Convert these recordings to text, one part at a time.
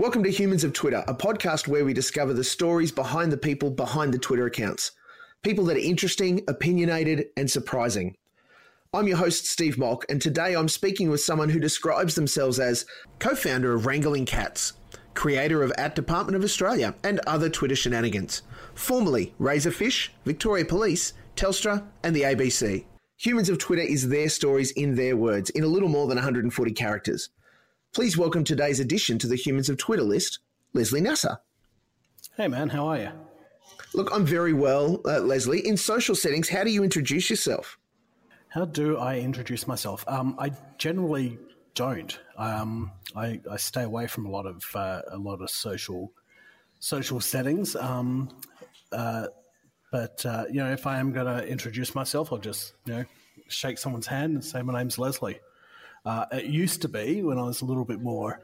Welcome to Humans of Twitter, a podcast where we discover the stories behind the people behind the Twitter accounts. People that are interesting, opinionated, and surprising. I'm your host, Steve Mock, and today I'm speaking with someone who describes themselves as co founder of Wrangling Cats, creator of at Department of Australia, and other Twitter shenanigans, formerly Razorfish, Victoria Police, Telstra, and the ABC. Humans of Twitter is their stories in their words, in a little more than 140 characters. Please welcome today's addition to the Humans of Twitter list, Leslie Nasser. Hey, man, how are you? Look, I'm very well, uh, Leslie. In social settings, how do you introduce yourself? How do I introduce myself? Um, I generally don't. Um, I, I, stay away from a lot of uh, a lot of social social settings. Um, uh, but uh, you know, if I am going to introduce myself, I'll just you know shake someone's hand and say my name's Leslie. Uh, it used to be when I was a little bit more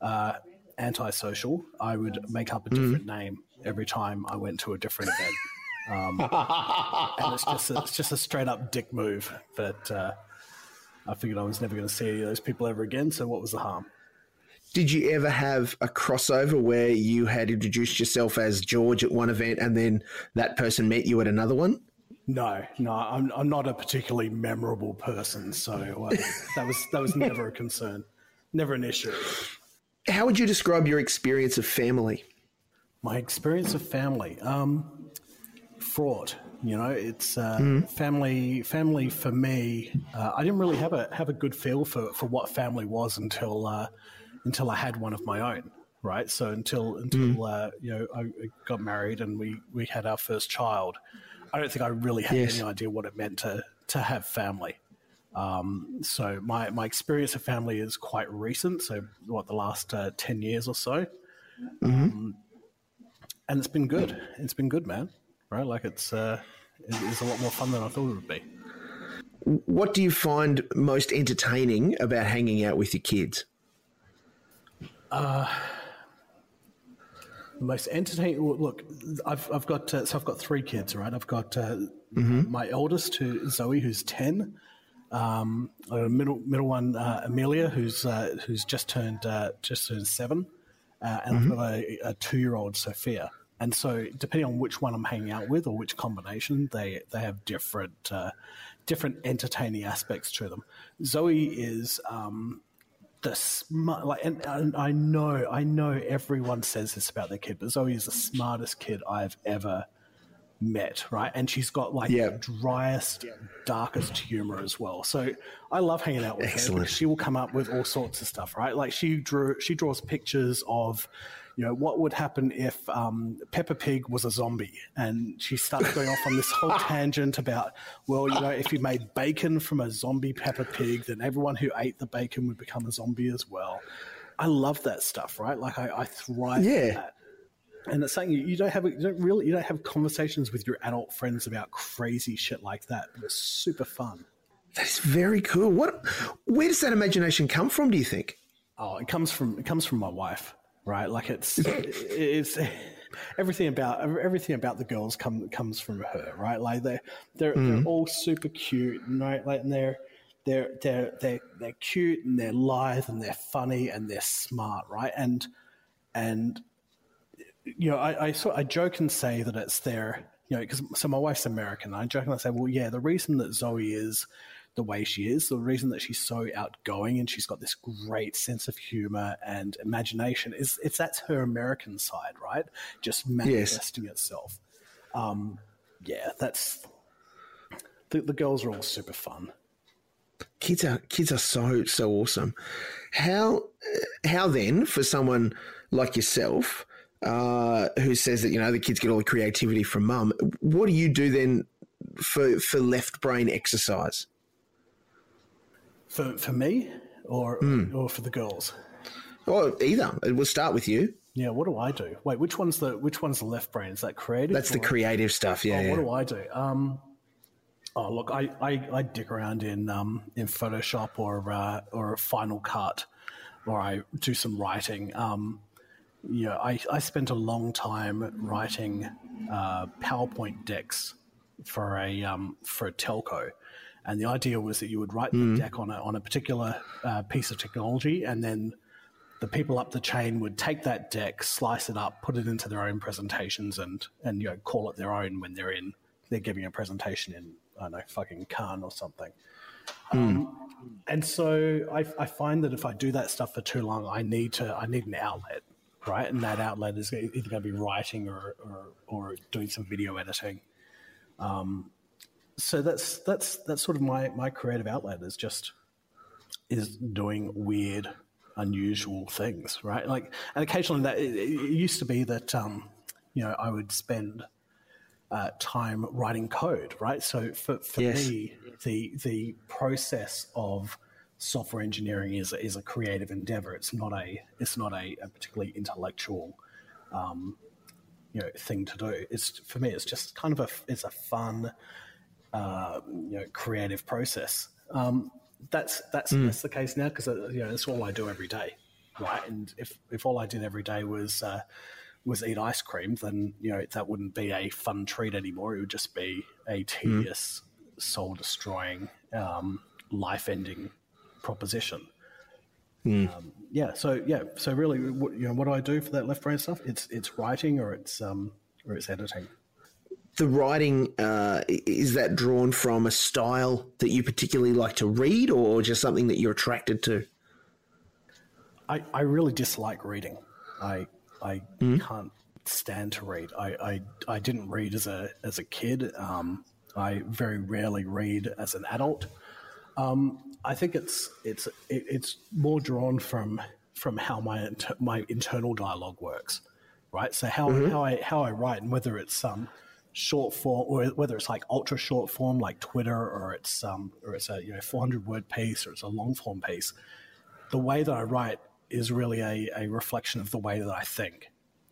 uh, antisocial, I would make up a mm. different mm. name every time I went to a different event. Um, and it's just a, it's just a straight up dick move. But uh, I figured I was never going to see those people ever again. So what was the harm? Did you ever have a crossover where you had introduced yourself as George at one event and then that person met you at another one? No, no, I'm I'm not a particularly memorable person, so uh, that was that was never a concern, never an issue. How would you describe your experience of family? My experience of family, um, fraught. You know, it's uh, mm. family. Family for me, uh, I didn't really have a have a good feel for, for what family was until uh, until I had one of my own. Right, so until until mm. you know I got married and we we had our first child I don't think I really had yes. any idea what it meant to to have family. Um, so my my experience of family is quite recent. So what the last uh, ten years or so, mm-hmm. um, and it's been good. It's been good, man. Right? Like it's uh, it's a lot more fun than I thought it would be. What do you find most entertaining about hanging out with your kids? Uh, most entertaining. Look, I've I've got uh, so I've got three kids, right? I've got uh, mm-hmm. my eldest, who Zoe, who's ten. Um, a middle middle one, uh, Amelia, who's uh, who's just turned uh, just turned seven, uh, and mm-hmm. I've got a, a two year old Sophia. And so, depending on which one I'm hanging out with or which combination, they they have different different entertaining aspects to them. Zoe is um, the smart like and, and, I know I know everyone says this about their kid, but Zoe is the smartest kid I've ever met, right? And she's got like yeah. the driest, darkest humor as well. So I love hanging out with Excellent. her. She will come up with all sorts of stuff, right? Like she drew she draws pictures of you know, what would happen if um, Peppa Pig was a zombie? And she starts going off on this whole tangent about, well, you know, if you made bacon from a zombie Peppa Pig, then everyone who ate the bacon would become a zombie as well. I love that stuff, right? Like I, I thrive yeah. that. And it's saying you don't have you don't really you don't have conversations with your adult friends about crazy shit like that, but it's super fun. That's very cool. What where does that imagination come from, do you think? Oh, it comes from it comes from my wife right? Like it's it's everything about everything about the girls come comes from her, right? Like they they're mm. they're all super cute, right? Like and they're they're they're they're they're cute and they're lithe and they're funny and they're smart, right? And and you know, I I, sort, I joke and say that it's their you know because so my wife's American. I joke and I say, well, yeah, the reason that Zoe is the way she is, the reason that she's so outgoing and she's got this great sense of humor and imagination is it's that's her American side, right? Just manifesting yes. itself. Um, yeah, that's the, the girls are all super fun. Kids are kids are so so awesome. How how then for someone like yourself uh, who says that you know the kids get all the creativity from mum? What do you do then for for left brain exercise? For for me or mm. or for the girls? Or either. We'll start with you. Yeah, what do I do? Wait, which one's the which one's the left brain? Is that creative? That's the creative stuff. Yeah. Oh, yeah. What do I do? Um, oh, look, I, I, I dick around in um, in Photoshop or uh, or Final Cut, or I do some writing. Um, yeah, I, I spent a long time writing uh, PowerPoint decks for a um, for a telco. And the idea was that you would write mm. the deck on a, on a particular uh, piece of technology, and then the people up the chain would take that deck, slice it up, put it into their own presentations, and and you know call it their own when they're in they're giving a presentation in I don't know fucking Cannes or something. Mm. Um, and so I, I find that if I do that stuff for too long, I need to I need an outlet, right? And that outlet is either going to be writing or or, or doing some video editing. Um, so that's that's that's sort of my my creative outlet is just is doing weird unusual things, right? Like, and occasionally that it, it used to be that um, you know I would spend uh, time writing code, right? So for, for yes. me, the the process of software engineering is is a creative endeavor. It's not a it's not a, a particularly intellectual um, you know thing to do. It's for me, it's just kind of a it's a fun uh, you know creative process. Um, that's that's mm. that's the case now because uh, you know that's all I do every day, right? And if if all I did every day was uh, was eat ice cream, then you know that wouldn't be a fun treat anymore. It would just be a hmm. tedious, mm. soul destroying, um, life ending proposition. Mm. Um, yeah. So yeah. So really, what, you know, what do I do for that left brain stuff? It's it's writing or it's um, or it's editing the writing uh, is that drawn from a style that you particularly like to read or just something that you're attracted to? I, I really dislike reading. I i mm. can't stand to read. I, I i didn't read as a as a kid. Um, i very rarely read as an adult. Um, i think it's it's it, it's more drawn from from how my my internal dialogue works right? So how mm-hmm. how i how i write and whether it's um short form, or whether it's like ultra short form like Twitter, or it's um, or it's a you know 400 word piece, or it's a long form piece. The way that I write is really a, a reflection of the way that I think,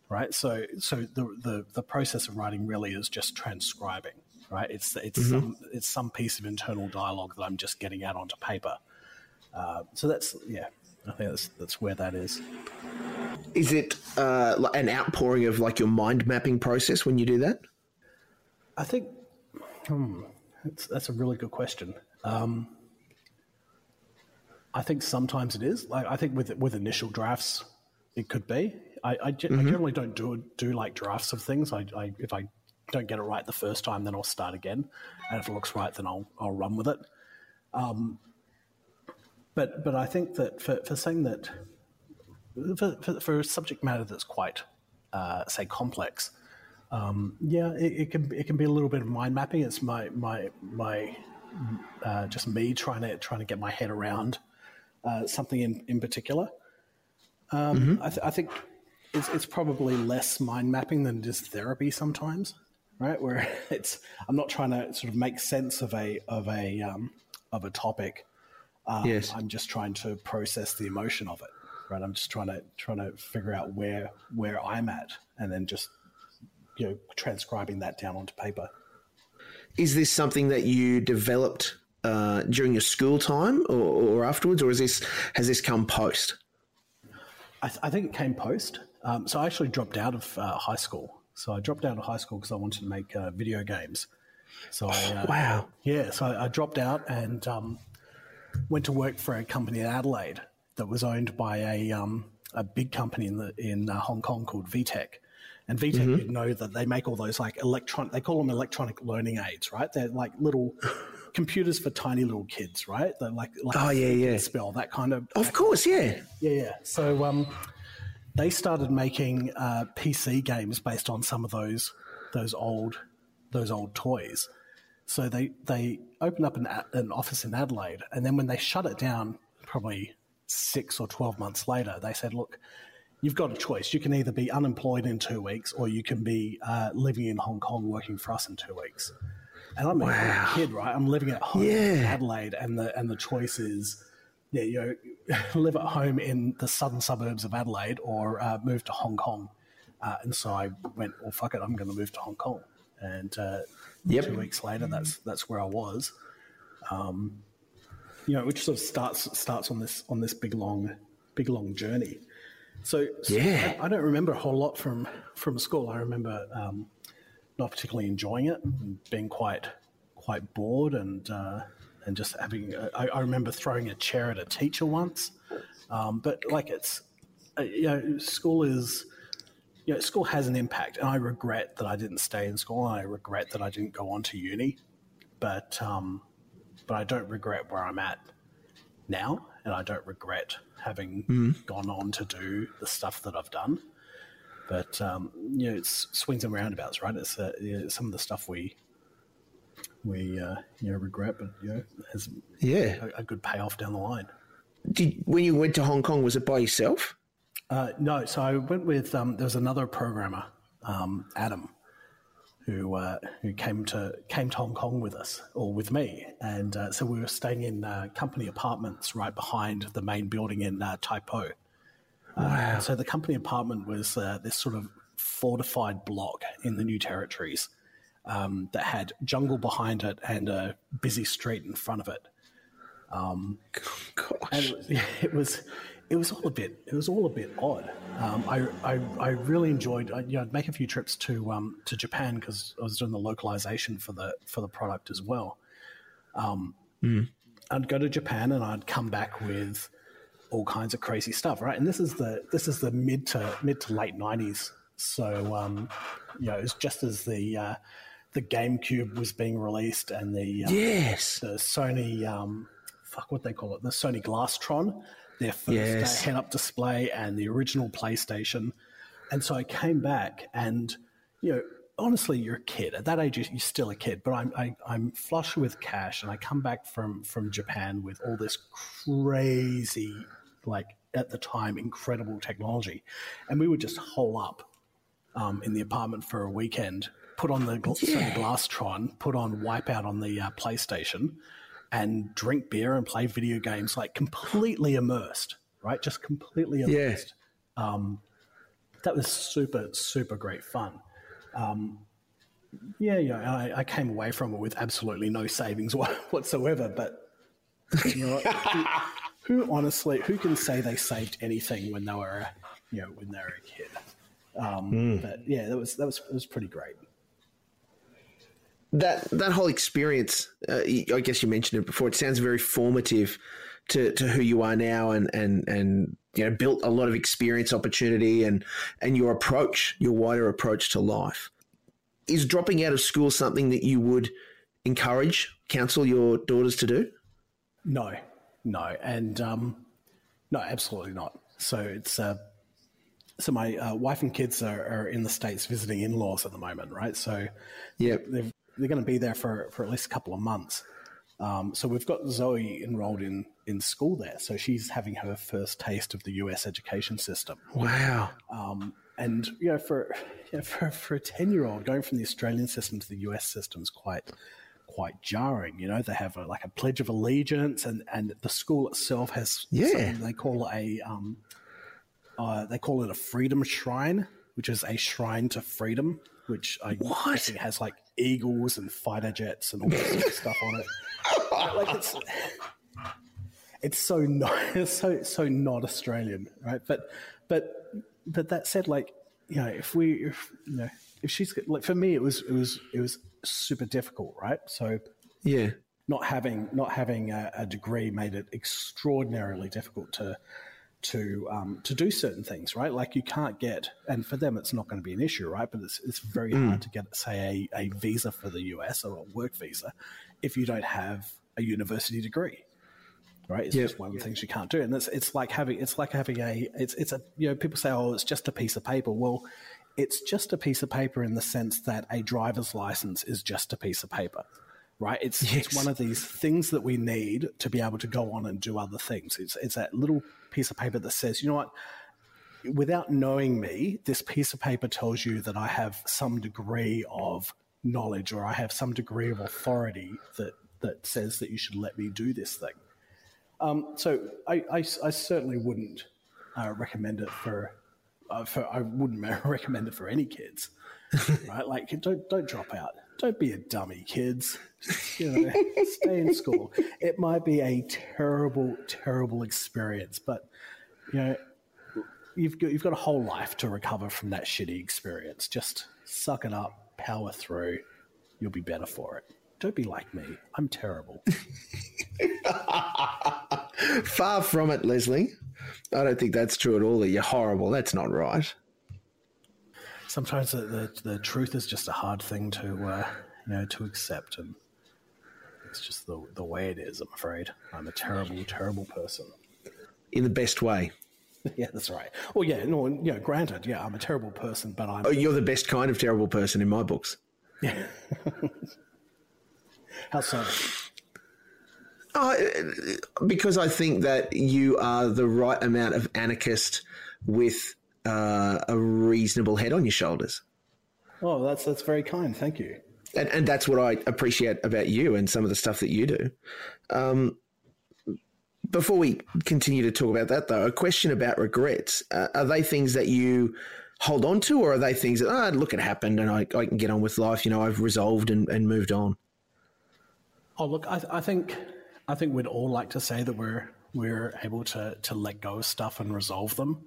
right? So so the, the the process of writing really is just transcribing, right? It's it's mm-hmm. some it's some piece of internal dialogue that I'm just getting out onto paper. Uh, so that's yeah, I think that's that's where that is. Is it uh, an outpouring of like your mind mapping process when you do that? I think hmm, that's, that's a really good question. Um, I think sometimes it is. Like I think with with initial drafts, it could be. I, I, mm-hmm. I generally don't do do like drafts of things. I, I, if I don't get it right the first time, then I'll start again, and if it looks right, then I'll I'll run with it. Um, but but I think that for, for saying that for, for, for a subject matter that's quite uh, say complex, um, yeah, it, it, can it can be a little bit of mind mapping. It's my my my uh, just me trying to trying to get my head around uh, something in in particular. Um, mm-hmm. I, th- I, think it's, it's probably less mind mapping than just therapy sometimes, right? Where it's I'm not trying to sort of make sense of a of a um, of a topic. Um, yes. I'm just trying to process the emotion of it, right? I'm just trying to trying to figure out where where I'm at, and then just you know transcribing that down onto paper. Is this something that you developed uh, during your school time or, or, afterwards, or is this has this come post? I, th- I think it came post. Um, so I actually dropped out of uh, high school. So I dropped out of high school because I wanted to make uh, video games. So I, uh, wow, yeah. So I, I dropped out and um, went to work for a company in Adelaide that was owned by a um, a big company in the in uh, Hong Kong called VTech. And VTech, mm-hmm. you know that they make all those like electron, they call them electronic learning aids, right? They're like little computers for tiny little kids, right? They're like, like oh yeah, yeah, spell that kind of. Of course, yeah, yeah, yeah. So um, they started making uh, PC games based on some of those those old those old toys. So they they opened up an, an office in Adelaide, and then when they shut it down, probably six or twelve months later, they said, "Look, you've got a choice. You can either be unemployed in two weeks or you can be uh, living in Hong Kong working for us in two weeks. And I'm wow. a kid, right? I'm living at home yeah. in Adelaide, and the and the choice is, yeah, you know, live at home in the southern suburbs of Adelaide or uh, move to Hong Kong. Uh, and so I went, well, fuck it, I'm going to move to Hong Kong. And uh, yep. two weeks later, that's that's where I was. Um, you know, which sort of starts starts on this on this big long big long journey. So, so yeah, I, I, don't remember a whole lot from from school. I remember um, not particularly enjoying it, and being quite quite bored, and uh, and just having. A, I, I remember throwing a chair at a teacher once, um, but like it's uh, you know, school is, you know, school has an impact, and I regret that I didn't stay in school, and I regret that I didn't go on to uni, but um, but I don't regret where I'm at now, and I don't regret having mm. gone on to do the stuff that I've done. But um, you know, it's swings and roundabouts, right? It's uh, you know, some of the stuff we we uh, you know regret, but you know has yeah a, a good payoff down the line. Did when you went to Hong Kong, was it by yourself? Uh, no, so I went with um, there was another programmer, um, Adam, who uh, who came to came to Hong Kong with us or with me, and uh, so we were staying in uh, company apartments right behind the main building in uh, Tai Po. Uh, wow. so the company apartment was this sort of fortified block in the New Territories um, that had jungle behind it and a busy street in front of it. Um, and it was, it was, it was all a bit it was all a bit odd. Um, I, I, I really enjoyed I, you know I'd make a few trips to um, to Japan because I was doing the localization for the for the product as well. Um, mm. I'd go to Japan and I'd come back with all kinds of crazy stuff, right? And this is the this is the mid to mid to late nineties, so um, you know it's just as the uh, the GameCube was being released and the um, yes the Sony um, fuck what they call it the Sony Glastron their first yes. head up display and the original PlayStation. And so I came back and, you know, honestly, you're a kid. At that age, you're still a kid, but I'm, I, am i am flush with cash and I come back from, from Japan with all this crazy, like at the time, incredible technology. And we would just hole up um, in the apartment for a weekend, put on the yeah. Sony Glastron, put on Wipeout on the uh, PlayStation, and drink beer and play video games, like completely immersed, right? Just completely immersed. Yeah. Um, that was super, super great fun. Um, yeah, yeah, I, I, came away from it with absolutely no savings whatsoever. But you know, who, who, honestly, who can say they saved anything when they were, you know, when they were a kid? Um, mm. But yeah, that was that was was pretty great that that whole experience, uh, I guess you mentioned it before. It sounds very formative to, to who you are now, and and and you know built a lot of experience, opportunity, and and your approach, your wider approach to life. Is dropping out of school something that you would encourage, counsel your daughters to do? No, no, and um, no, absolutely not. So it's uh, so my uh, wife and kids are, are, in the states visiting in-laws at the moment, right? So yeah, they've they're going to be there for, for at least a couple of months. Um, so we've got Zoe enrolled in, in school there. So she's having her first taste of the US education system. Wow. Um, and, you know, for, you know, for, for a 10 year old, going from the Australian system to the US system is quite, quite jarring. You know, they have a, like a Pledge of Allegiance and, and the school itself has yeah. something they call a, um, uh, they call it a freedom shrine, which is a shrine to freedom which I what? think has like eagles and fighter jets and all this stuff on it. like it's it's so not it's so so not Australian, right? But but but that said, like you know, if we if you know if she's like for me, it was it was it was super difficult, right? So yeah, not having not having a, a degree made it extraordinarily difficult to to um, to do certain things, right? Like you can't get, and for them it's not going to be an issue, right? But it's it's very mm. hard to get, say, a, a visa for the US or a work visa if you don't have a university degree, right? It's yep. just one of the things you can't do, and it's it's like having it's like having a it's it's a you know people say oh it's just a piece of paper. Well, it's just a piece of paper in the sense that a driver's license is just a piece of paper right? It's, yes. it's one of these things that we need to be able to go on and do other things. It's, it's that little piece of paper that says, you know what? Without knowing me, this piece of paper tells you that I have some degree of knowledge or I have some degree of authority that, that says that you should let me do this thing. Um, so I, I, I, certainly wouldn't uh, recommend it for, uh, for, I wouldn't recommend it for any kids, right? Like don't, don't drop out don't be a dummy, kids. You know, stay in school. It might be a terrible, terrible experience, but you know, you've got, you've got a whole life to recover from that shitty experience. Just suck it up, power through. You'll be better for it. Don't be like me. I'm terrible. Far from it, Leslie. I don't think that's true at all. That you're horrible. That's not right. Sometimes the, the, the truth is just a hard thing to uh, you know to accept, and it's just the the way it is. I'm afraid I'm a terrible, terrible person. In the best way. Yeah, that's right. Well, yeah, no, you know, granted, yeah, I'm a terrible person, but I'm. Oh, you're the best kind of terrible person in my books. Yeah. How so? Uh, because I think that you are the right amount of anarchist with uh, a reasonable head on your shoulders. Oh, that's that's very kind. Thank you. And, and that's what I appreciate about you and some of the stuff that you do. Um, before we continue to talk about that, though, a question about regrets. Uh, are they things that you hold on to, or are they things that, oh, look, it happened and I, I can get on with life? You know, I've resolved and, and moved on. Oh, look, I, I think I think we'd all like to say that we're we're able to to let go of stuff and resolve them.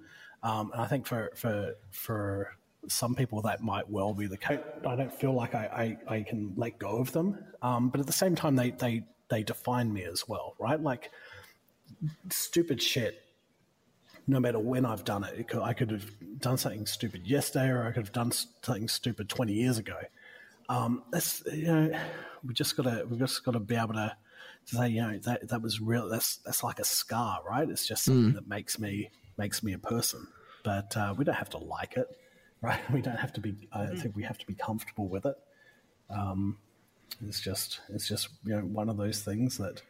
Um, and I think for for for some people that might well be the case. I don't feel like I, I, I can let go of them, um, but at the same time, they they they define me as well, right? Like stupid shit. No matter when I've done it, it could, I could have done something stupid yesterday, or I could have done something stupid twenty years ago. Um, that's you know, we just gotta we just gotta be able to to say you know that that was real. That's that's like a scar, right? It's just something mm. that makes me makes me a person. But uh, we don't have to like it, right? We don't have to be. I mm. think we have to be comfortable with it. Um, it's just it's just you know one of those things that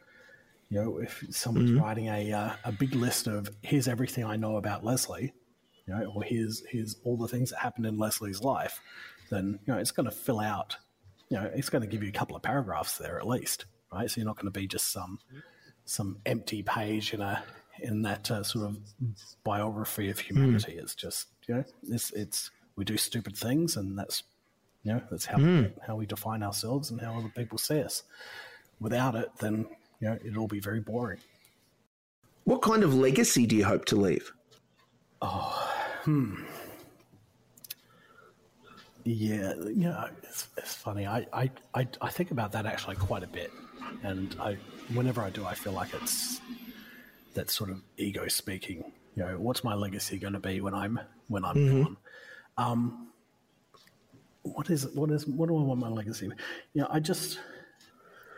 you know, if someone's mm-hmm. writing a uh, a big list of here's everything I know about Leslie, you know, or here's here's all the things that happened in Leslie's life, then you know it's going to fill out, you know, it's going to give you a couple of paragraphs there at least, right? So you're not going to be just some some empty page in a in that uh, sort of biography of humanity. Mm. It's just you know, it's it's we do stupid things, and that's you know that's how mm. how we define ourselves and how other people see us. Without it, then you know, it'll be very boring. What kind of legacy do you hope to leave? Oh, hmm. Yeah, you know, it's, it's funny. I, I, I, I think about that actually quite a bit. And I, whenever I do, I feel like it's that sort of ego speaking. You know, what's my legacy going to be when I'm when I'm mm-hmm. gone? Um, what is what is what do I want my legacy? You know, I just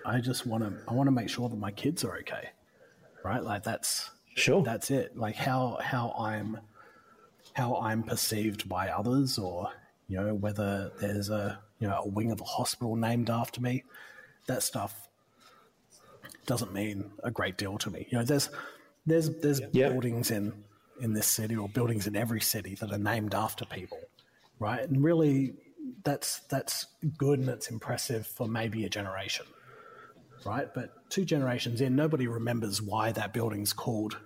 I just want to I want to make sure that my kids are okay, right? Like that's sure that's it. Like how how I'm how I'm perceived by others, or you know whether there's a you know a wing of a hospital named after me. That stuff doesn't mean a great deal to me. You know, there's there's there's yeah. buildings in in this city or buildings in every city that are named after people, right? And really, that's that's good and it's impressive for maybe a generation right? But two generations in, nobody remembers why that building's called,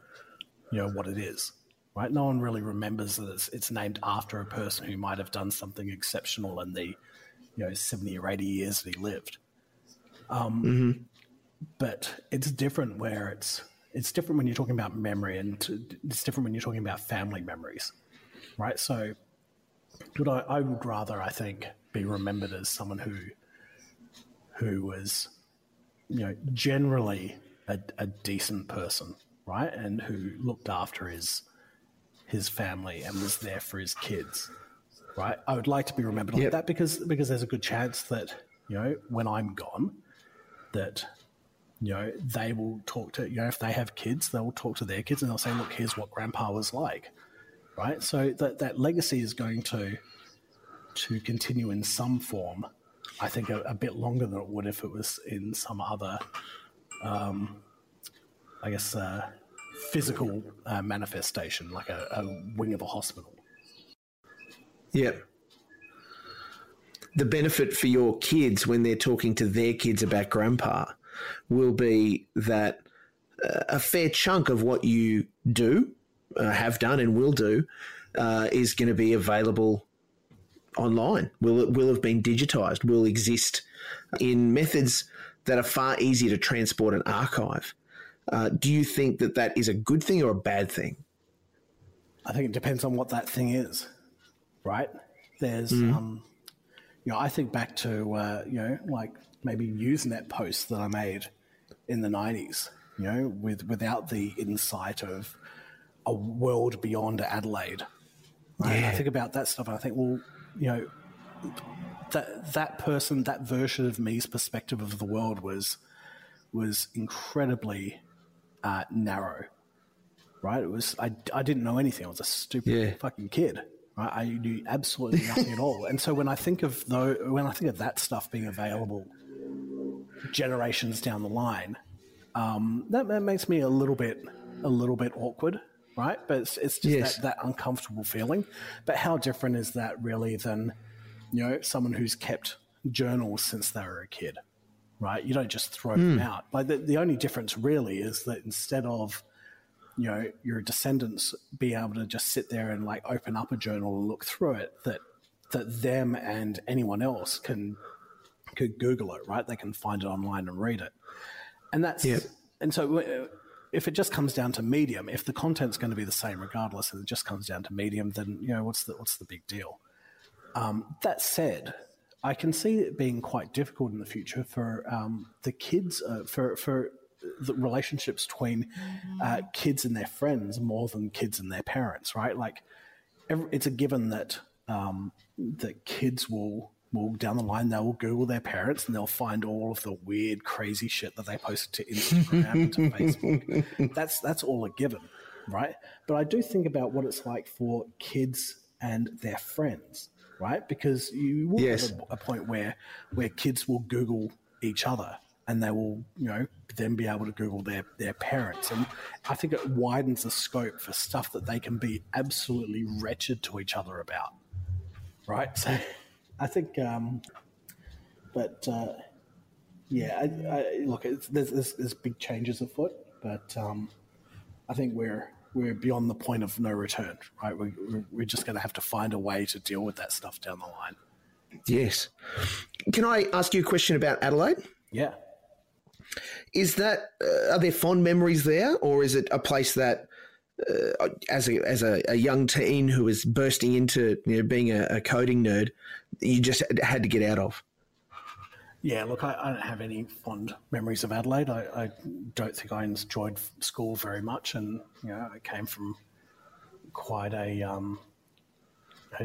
you know, what it is, right? No one really remembers that it's, it's named after a person who might have done something exceptional in the, you know, 70 or 80 years that he lived. Um, mm-hmm. But it's different where it's, it's different when you're talking about memory and it's different when you're talking about family memories, right? So, would I, I would rather, I think, be remembered as someone who, who was you know, generally a, a decent person, right? And who looked after his his family and was there for his kids, right? I would like to be remembered like that because because there's a good chance that you know when I'm gone, that you know they will talk to you know if they have kids, they will talk to their kids and they'll say, look, here's what Grandpa was like, right? So that that legacy is going to to continue in some form I think, a, a, bit longer than it would if it was in some other, um, I guess, uh, physical uh, manifestation, like a, a wing of a hospital. Yeah. The benefit for your kids when they're talking to their kids about grandpa will be that uh, a fair chunk of what you do, uh, have done, and will do uh, is going to be available online, will it will have been digitized, will exist in methods that are far easier to transport and archive. Uh, do you think that that is a good thing or a bad thing? I think it depends on what that thing is, right? There's, mm. um, you know, I think back to, uh, you know, like maybe Usenet posts that I made in the 90s, you know, with without the insight of a world beyond Adelaide. Right? Yeah. I think about that stuff, and I think, well, you know, that that person, that version of me's perspective of the world was was incredibly uh, narrow. Right? It was I, I didn't know anything. I was a stupid yeah. fucking kid. Right? I knew absolutely nothing at all. And so when I think of though, when I think of that stuff being available generations down the line, um, that, that makes me a little bit a little bit awkward right? But it's, it's just yes. that, that, uncomfortable feeling. But how different is that really than, you know, someone who's kept journals since they were a kid, right? You don't just throw mm. them hmm. out. Like the, the only difference really is that instead of, you know, your descendants be able to just sit there and like open up a journal and look through it, that that them and anyone else can could Google it, right? They can find it online and read it, and that's yep. and so uh, if it just comes down to medium, if the content's going to be the same regardless, and it just comes down to medium, then you know what's the what's the big deal? Um, that said, I can see it being quite difficult in the future for um, the kids, uh, for for the relationships between uh, kids and their friends more than kids and their parents, right? Like, every, it's a given that um, that kids will will down the line they will Google their parents and they'll find all of the weird, crazy shit that they posted to Instagram and to Facebook. That's that's all a given, right? But I do think about what it's like for kids and their friends, right? Because you will yes. have a, a point where where kids will Google each other and they will, you know, then be able to Google their, their parents. And I think it widens the scope for stuff that they can be absolutely wretched to each other about. Right? So I think, um, but uh, yeah, I, I, look, there's, there's, there's, big changes afoot, but um, I think we're we're beyond the point of no return, right? we're we're just going to have to find a way to deal with that stuff down the line. Yes. Can I ask you a question about Adelaide? Yeah. Is that uh, are there fond memories there, or is it a place that uh, as a as a, a, young teen who was bursting into you know, being a, a, coding nerd, you just had to get out of. Yeah, look, I, I don't have any fond memories of Adelaide. I, I, don't think I enjoyed school very much, and you know, I came from quite a um,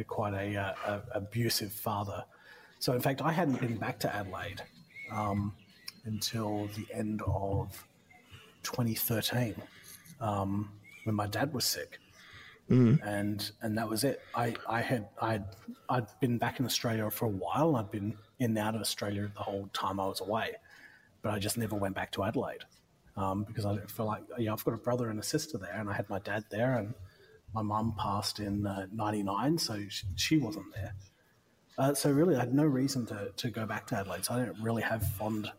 quite a, uh, a, abusive father. So, in fact, I hadn't been back to Adelaide um, until the end of 2013. Um, when my dad was sick. Mm. And and that was it. I, I had I'd I'd been back in Australia for a while. I'd been in and out of Australia the whole time I was away, but I just never went back to Adelaide um, because I feel like you know, I've got a brother and a sister there, and I had my dad there, and my mum passed in '99, uh, so she, she, wasn't there. Uh, so really, I had no reason to, to go back to Adelaide. So I didn't really have fond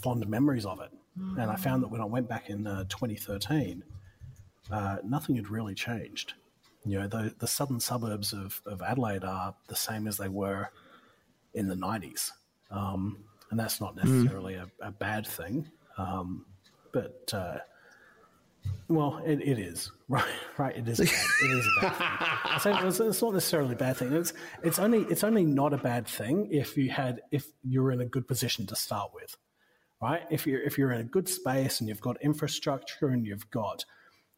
fond memories of it. Mm. And I found that when I went back in uh, 2013, uh, nothing had really changed. You know, the, the southern suburbs of, of Adelaide are the same as they were in the 90s. Um, and that's not necessarily mm. a, a, bad thing. Um, but, uh, well, it, it is right. Right, it is. A bad, it is a bad thing. So it's, it's, not necessarily a bad thing. It's it's only it's only not a bad thing if you had if you're in a good position to start with, right? If you're if you're in a good space and you've got infrastructure and you've got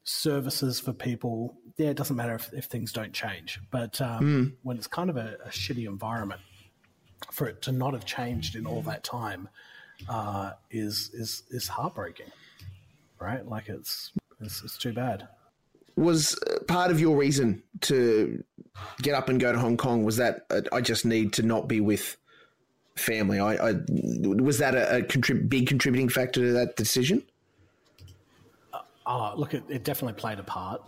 services for people, yeah, it doesn't matter if, if things don't change. But um, mm. when it's kind of a, a, shitty environment, for it to not have changed in all that time uh, is is is heartbreaking, right? Like it's, it's it's too bad. Was part of your reason to get up and go to Hong Kong was that uh, I just need to not be with family. I, I was that a, a contrib- big contributing factor to that decision. Oh, look, it, it definitely played a part.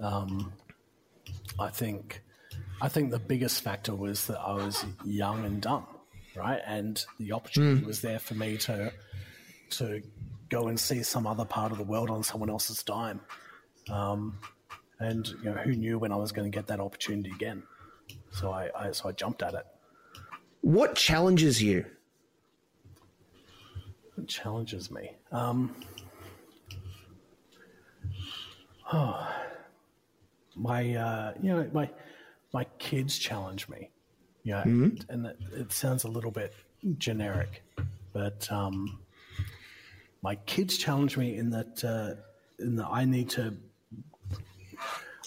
Um, I think, I think the biggest factor was that I was young and dumb, right? And the opportunity mm. was there for me to to go and see some other part of the world on someone else's dime. Um, and you know, who knew when I was going to get that opportunity again? So I, I so I jumped at it. What challenges you? What challenges me? Um, oh, my uh, you know my my kids challenge me, yeah, mm-hmm. and, and it, it, sounds a little bit generic, but um, my kids challenge me in that uh, in that I need to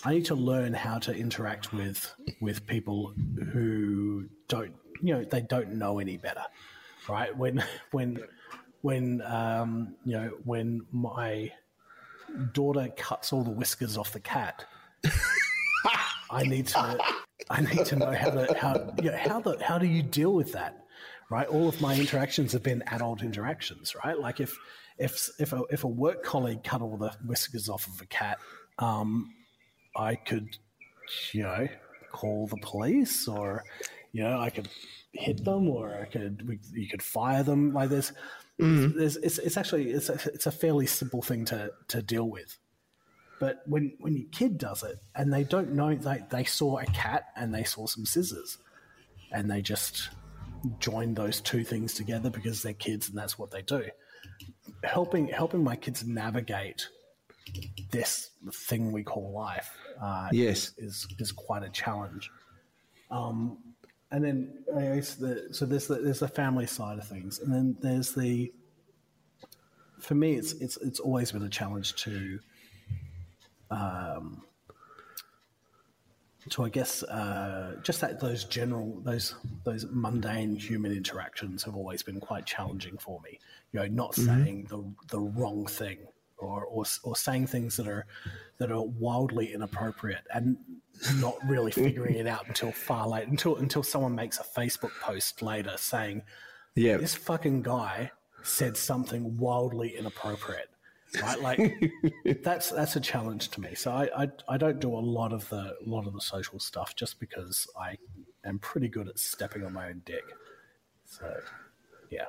I need to learn how to interact with with people who don't, you know, they don't know any better, right? When when when um, you know when my daughter cuts all the whiskers off the cat, I need to I need to know how to how you know, how the how do you deal with that, right? All of my interactions have been adult interactions, right? Like if if if a, if a work colleague cut all the whiskers off of a cat, um, I could, you know, call the police, or you know, I could hit them, or I could you could fire them. Like there's, mm. there's it's, it's actually it's a, it's a fairly simple thing to to deal with. But when when your kid does it and they don't know they they saw a cat and they saw some scissors, and they just join those two things together because they're kids and that's what they do. Helping helping my kids navigate this thing we call life uh, yes is, is, is quite a challenge um, and then I guess the, so there's the, there's the family side of things and then there's the for me it's it's it's always been a challenge to um, to I guess uh, just that those general those those mundane human interactions have always been quite challenging for me. You know, not mm-hmm. saying the the wrong thing or, or or saying things that are that are wildly inappropriate and not really figuring it out until far late until until someone makes a Facebook post later saying, "Yeah, this fucking guy said something wildly inappropriate." right? Like that's that's a challenge to me. So I, I, I don't do a lot of the a lot of the social stuff just because I am pretty good at stepping on my own dick. So yeah.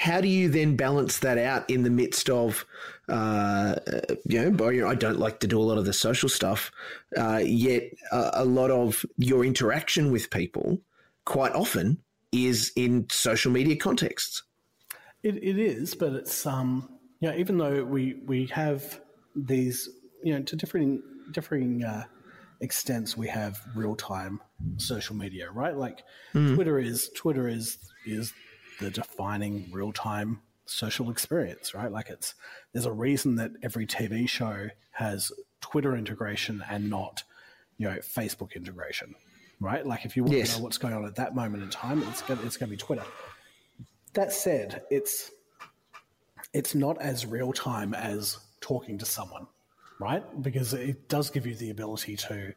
How do you then balance that out in the midst of, uh, you know, I don't like to do a lot of the social stuff, uh, yet a, a lot of your interaction with people quite often is in social media contexts. It, it is, but it's um, yeah, even though we we have these, you know, to differing differing uh, extents, we have real time social media, right? Like mm. Twitter is Twitter is is the defining real time social experience, right? Like it's there's a reason that every TV show has Twitter integration and not, you know, Facebook integration, right? Like if you want yes. to know what's going on at that moment in time, it's going it's going to be Twitter. That said, it's it's not as real time as talking to someone, right? Because it does give you the ability to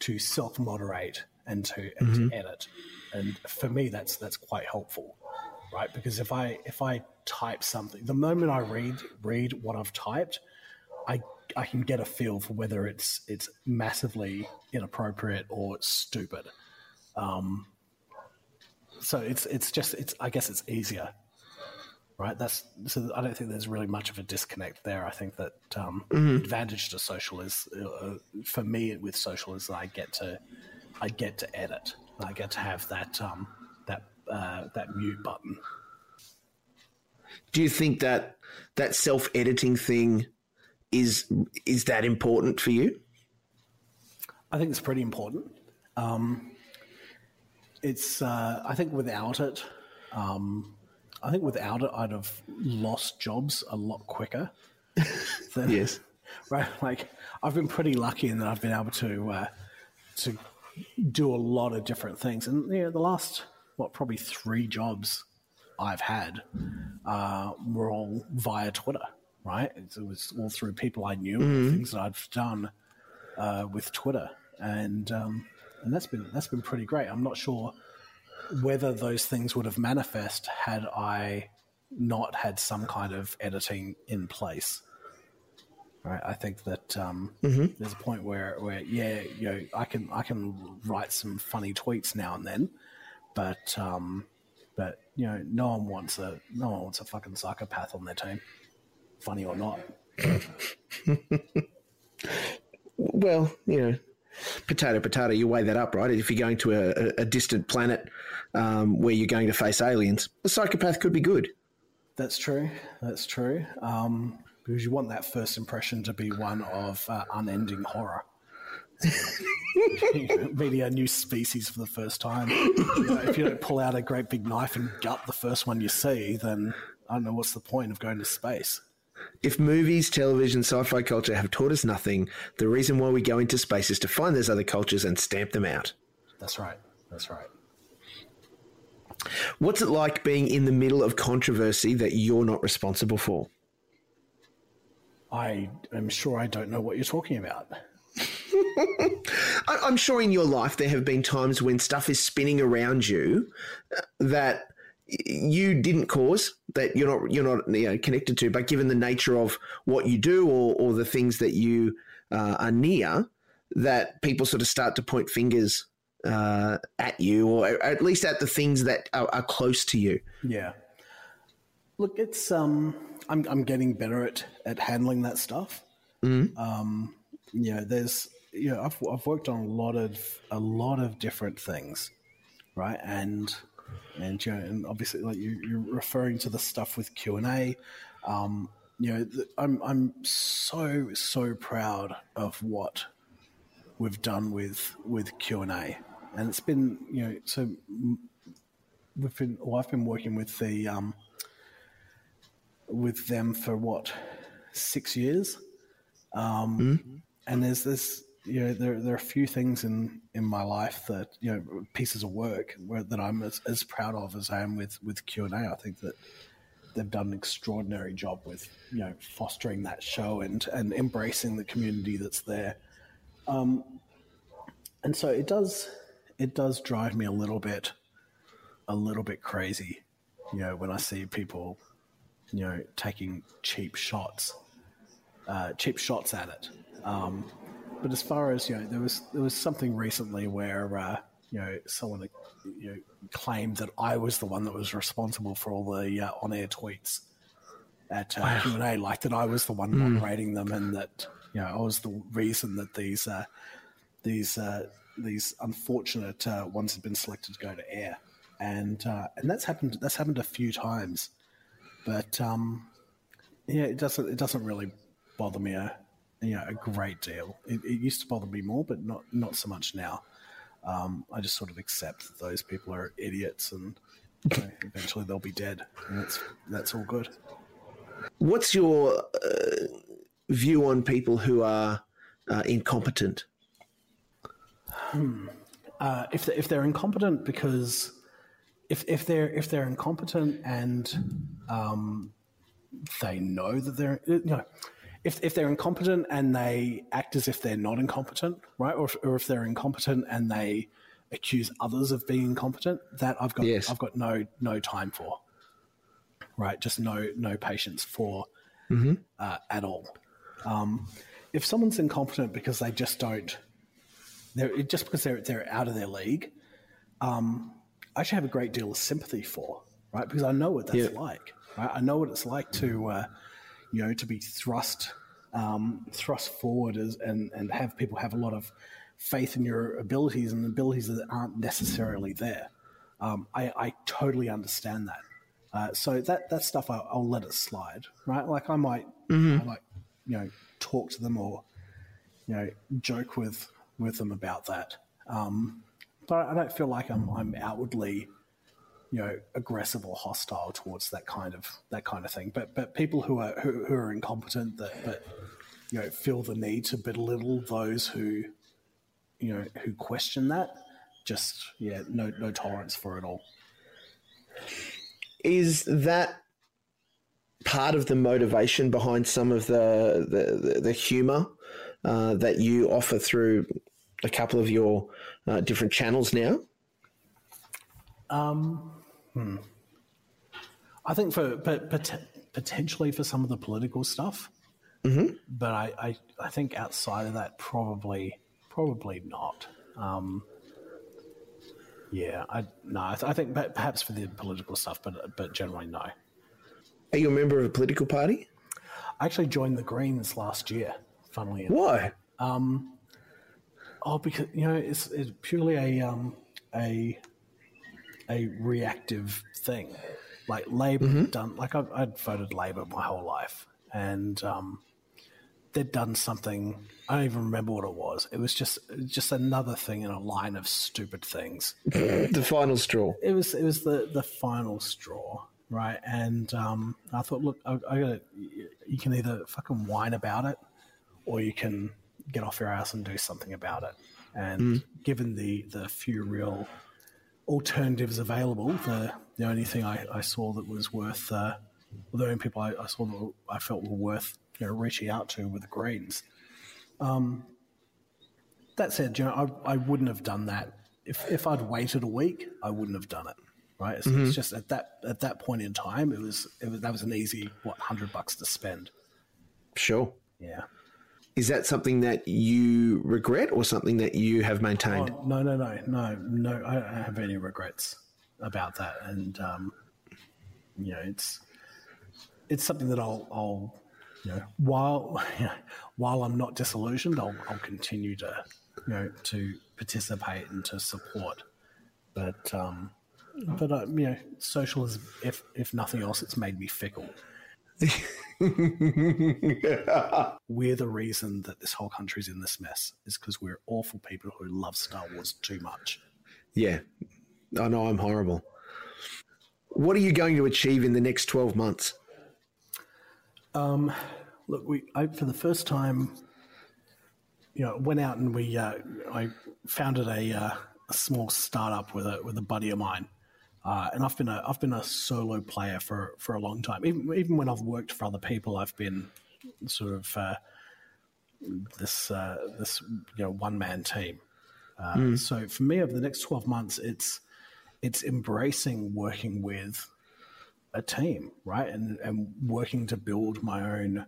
to self moderate and to, and mm-hmm. to edit. And for me, that's that's quite helpful, right? Because if I if I type something, the moment I read read what I've typed, I I can get a feel for whether it's it's massively inappropriate or stupid. Um, so it's it's just it's I guess it's easier right? That's so. I don't think there's really much of a disconnect there. I think that um, mm-hmm. advantage to social is uh, for me with social is I get to I get to edit. I get to have that um, that uh, that mute button. Do you think that that self editing thing is is that important for you? I think it's pretty important. Um, it's uh, I think without it, um, I think without it, I'd have lost jobs a lot quicker. than, yes. Right. Like I've been pretty lucky in that I've been able to uh, to do a lot of different things, and you know, the last what probably three jobs I've had uh, were all via Twitter. Right. It was all through people I knew, mm-hmm. things that I've done uh, with Twitter, and um, and that's been that's been pretty great. I'm not sure whether those things would have manifest had I not had some kind of editing in place. Right, I think that um, mm-hmm. there's a point where, where yeah, you know, I can I can write some funny tweets now and then, but um, but you know, no one wants a no one wants a fucking psychopath on their team, funny or not. well, you know, potato potato. You weigh that up, right? If you're going to a, a distant planet um, where you're going to face aliens, a psychopath could be good. That's true. That's true. Um, because you want that first impression to be one of uh, unending horror. meeting a new species for the first time. You know, if you don't pull out a great big knife and gut the first one you see, then I don't know what's the point of going to space. If movies, television, sci fi culture have taught us nothing, the reason why we go into space is to find those other cultures and stamp them out. That's right. That's right. What's it like being in the middle of controversy that you're not responsible for? I am sure I don't know what you're talking about. I'm sure in your life there have been times when stuff is spinning around you uh, that you didn't cause that you're not you're not you know, connected to, but given the nature of what you do or, or the things that you uh, are near, that people sort of start to point fingers uh, at you, or at least at the things that are, are close to you. Yeah. Look, it's um, I'm I'm getting better at at handling that stuff. Mm-hmm. Um, you know, there's you know, I've I've worked on a lot of a lot of different things, right? And and you know, and obviously, like you, you're referring to the stuff with Q and A. Um, you know, I'm I'm so so proud of what we've done with with Q and A, and it's been you know so we've been well, I've been working with the um, with them for what six years, um, mm-hmm. and there's this you know there there are a few things in in my life that you know pieces of work where, that I'm as, as proud of as I am with with Q and A. I think that they've done an extraordinary job with you know fostering that show and and embracing the community that's there. Um, and so it does it does drive me a little bit a little bit crazy, you know, when I see people, you know, taking cheap shots, uh, cheap shots at it. Um, but as far as you know, there was there was something recently where uh, you know someone you know, claimed that I was the one that was responsible for all the uh, on-air tweets at uh, Q and A, like that I was the one mm. moderating them, and that you know I was the reason that these uh, these uh, these unfortunate uh, ones had been selected to go to air, and uh, and that's happened that's happened a few times, but um, yeah, it doesn't it doesn't really bother me a you know a great deal. It, it used to bother me more, but not not so much now. Um, I just sort of accept that those people are idiots, and you know, eventually they'll be dead, and that's that's all good. What's your uh, view on people who are uh, incompetent? Hmm. Uh, if they, if they're incompetent because if if they're if they're incompetent and um, they know that they're you know if, if they're incompetent and they act as if they're not incompetent, right? Or if, or if they're incompetent and they accuse others of being incompetent, that I've got yes. I've got no no time for, right? Just no no patience for mm-hmm. uh, at all. Um, if someone's incompetent because they just don't, they're just because they're they're out of their league, um, I actually have a great deal of sympathy for, right? Because I know what that's yep. like. Right? I know what it's like to. Uh, you know, to be thrust um, thrust forward as, and and have people have a lot of faith in your abilities and abilities that aren't necessarily there. Um, I, I, totally understand that. Uh, so that that stuff I'll, I'll, let it slide, right? Like I might, mm-hmm. I might, you know, talk to them or you know, joke with with them about that. Um, but I don't feel like I'm I'm outwardly you know aggressive or hostile towards that kind of that kind of thing. But but people who are who, who are incompetent that but you know feel the need to belittle those who you know who question that just yeah no no tolerance for it all. Is that part of the motivation behind some of the the, the, the humor uh, that you offer through a couple of your uh, different channels now? Um, Hmm. I think for but, potentially for some of the political stuff, mm-hmm. but I, I, I think outside of that probably probably not. Um, yeah, I no, I, th- I, think perhaps for the political stuff, but but generally no. Are you a member of a political party? I actually joined the Greens last year. Funnily enough. Why? Um, oh, because you know it's, it's purely a um, a a reactive thing. Like Labor mm-hmm. done, like I've, I'd voted Labor my whole life, and um, they'd done something. I don't even remember what it was. It was just just another thing in a line of stupid things. the final straw. It was it was the the final straw, right? And um, I thought, look, I, I got you you can either fucking whine about it, or you can get off your ass and do something about it. And mm. given the the few real alternatives available, the the only thing I, I saw that was worth, uh, the only people I, I, saw that I felt were worth you know reaching out to were the Greens. Um, that said, you know, I, I wouldn't have done that if if I'd waited a week. I wouldn't have done it. Right? It's, mm-hmm. it's just at that at that point in time, it was, it was that was an easy what hundred bucks to spend. Sure. Yeah. Is that something that you regret or something that you have maintained? Oh, no, no, no, no, no. I don't have any regrets about that, and um, you know, it's it's something that I'll, I'll you know, while while I'm not disillusioned, I'll, I'll continue to you know to participate and to support. But um, but uh, you know, socialism, if if nothing else, it's made me fickle. we're the reason that this whole country's in this mess is because we're awful people who love Star Wars too much. Yeah, I know I'm horrible. What are you going to achieve in the next 12 months? Um, look, we I, for the first time, you know, went out and we uh, I founded a, uh, a small startup with a with a buddy of mine uh, and I've been a I've been a solo player for for a long time. Even even when I've worked for other people, I've been sort of uh, this uh, this you know one man team. Mm. So for me, over the next twelve months, it's it's embracing working with a team, right, and and working to build my own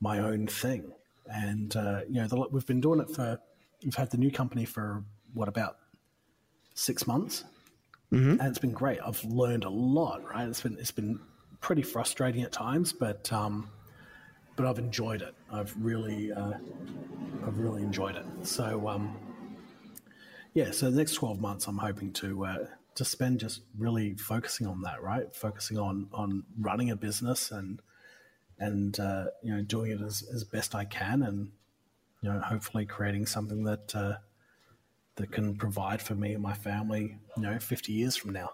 my own thing. And uh, you know, the, we've been doing it for we've had the new company for what about six months mm-hmm. and it's been great. I've learned a lot. Right, it's been it's been pretty frustrating at times, but um, but I've enjoyed it. I've really uh, I've really enjoyed it. So um, yeah, so the next twelve months, I'm hoping to uh, to spend just really focusing on that. Right, focusing on on running a business and and uh, you know doing it as, as best I can, and you know hopefully creating something that uh, that can provide for me and my family, you know, 50 years from now.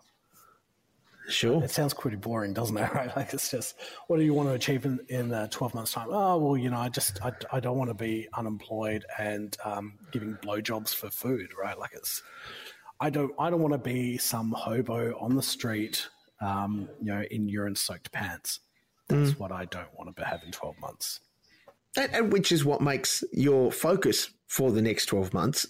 Sure. It sounds pretty boring, doesn't it? Right? Like it's just, what do you want to achieve in, in uh, 12 months' time? Oh, well, you know, I just, I, I don't want to be unemployed and um, giving blowjobs for food, right? Like it's, I don't, I don't want to be some hobo on the street, um, you know, in urine soaked pants. That's mm. what I don't want to have in 12 months. And, and, which is what makes your focus for the next 12 months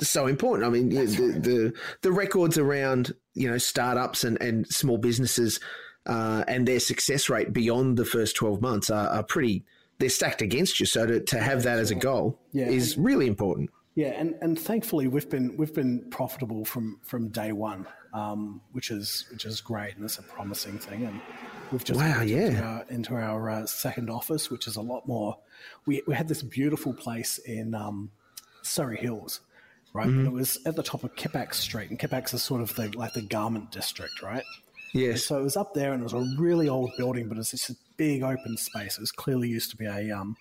so important. I mean, the, right. the, the records around you know startups and and small businesses uh, and their success rate beyond the first twelve months are, are, pretty. They're stacked against you. So to, to have that as a goal yeah. is really important. Yeah, and, and thankfully we've been we've been profitable from from day one, um, which is which is great, and it's a promising thing. And we've just wow, yeah. into our, into our uh, second office, which is a lot more. We we had this beautiful place in um, Surry Hills, right? Mm-hmm. But it was at the top of Kippax Street, and Kippax is sort of the like the garment district, right? Yes. so it was up there, and it was a really old building, but it's this big open space. It was clearly used to be a um,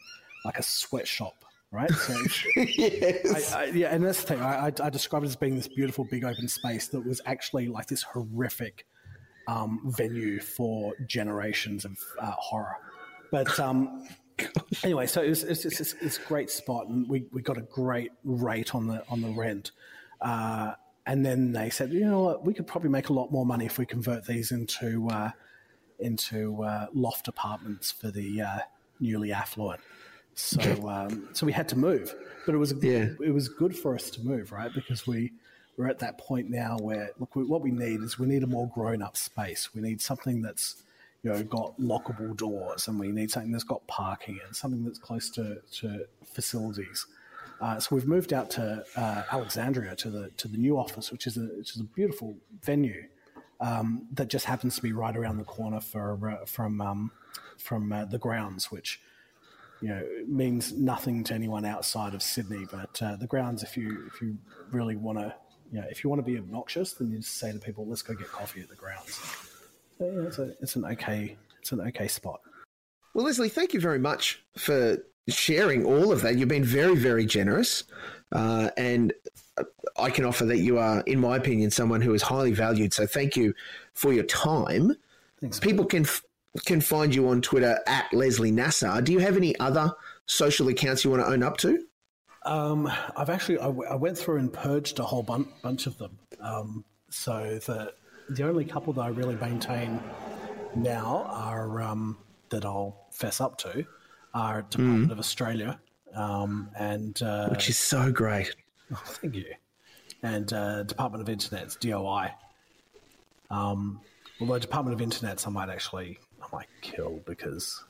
like a sweatshop, right? So, yes. I, I, yeah, and that's the thing. I, I, describe it as being this beautiful big open space that was actually like this horrific um, venue for generations of uh, horror. But um, anyway, so it's it's, it's, it's, a great spot, and we, we got a great rate on the on the rent. Uh, and then they said, you know what, we could probably make a lot more money if we convert these into uh, into uh, loft apartments for the uh, newly affluent. So um, so we had to move, but it was yeah. it was good for us to move, right? Because we we're at that point now where look, what we need is we need a more grown up space. We need something that's you know, got lockable doors, and we need something that's got parking and something that's close to, to facilities. Uh, so we've moved out to uh, Alexandria to the to the new office, which is a which is a beautiful venue um, that just happens to be right around the corner for uh, from um, from uh, the grounds, which you know means nothing to anyone outside of Sydney. But uh, the grounds, if you if you really want to, you know, if you want to be obnoxious, then you just say to people, "Let's go get coffee at the grounds." So, yeah, it's, a, it's an okay it's an okay spot. Well, Leslie, thank you very much for sharing all of that. You've been very, very generous. Uh, and I can offer that you are, in my opinion, someone who is highly valued. So thank you for your time. Thanks. People can f- can find you on Twitter at Leslie Nassar. Do you have any other social accounts you want to own up to? Um, I've actually I, w- I went through and purged a whole bun- bunch of them. Um, so the the only couple that I really maintain now are um, that I'll fess up to are Department mm. of Australia um, and uh, which is so great. Oh, thank you. And uh, Department of Internet's DOI. Um, although Department of Internet's I might actually I might kill because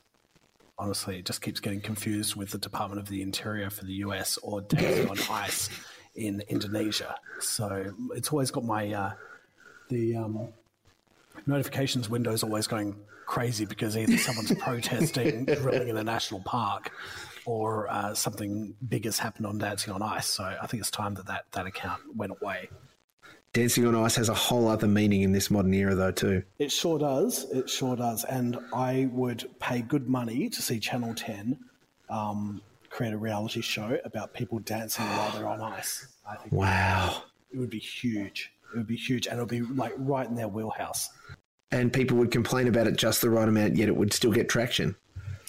honestly, it just keeps getting confused with the Department of the Interior for the US or dancing on ice in Indonesia. So it's always got my uh, the um, notifications window is always going crazy because either someone's protesting drilling in a national park or uh, something big has happened on Dancing on Ice. So I think it's time that that, that account went away. Dancing on Ice has a whole other meaning in this modern era, though, too. It sure does. It sure does. And I would pay good money to see Channel 10 um, create a reality show about people dancing while they're on ice. I think wow. It would be huge. It would be huge. And it would be like right in their wheelhouse. And people would complain about it just the right amount, yet it would still get traction.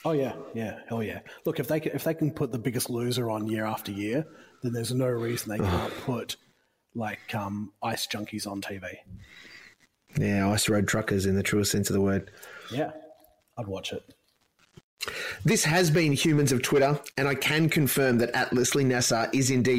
Oh yeah, yeah, hell yeah! Look, if they can, if they can put the Biggest Loser on year after year, then there's no reason they can't put like um, ice junkies on TV. Yeah, ice road truckers in the truest sense of the word. Yeah, I'd watch it. This has been Humans of Twitter, and I can confirm that at Leslie Nassar is indeed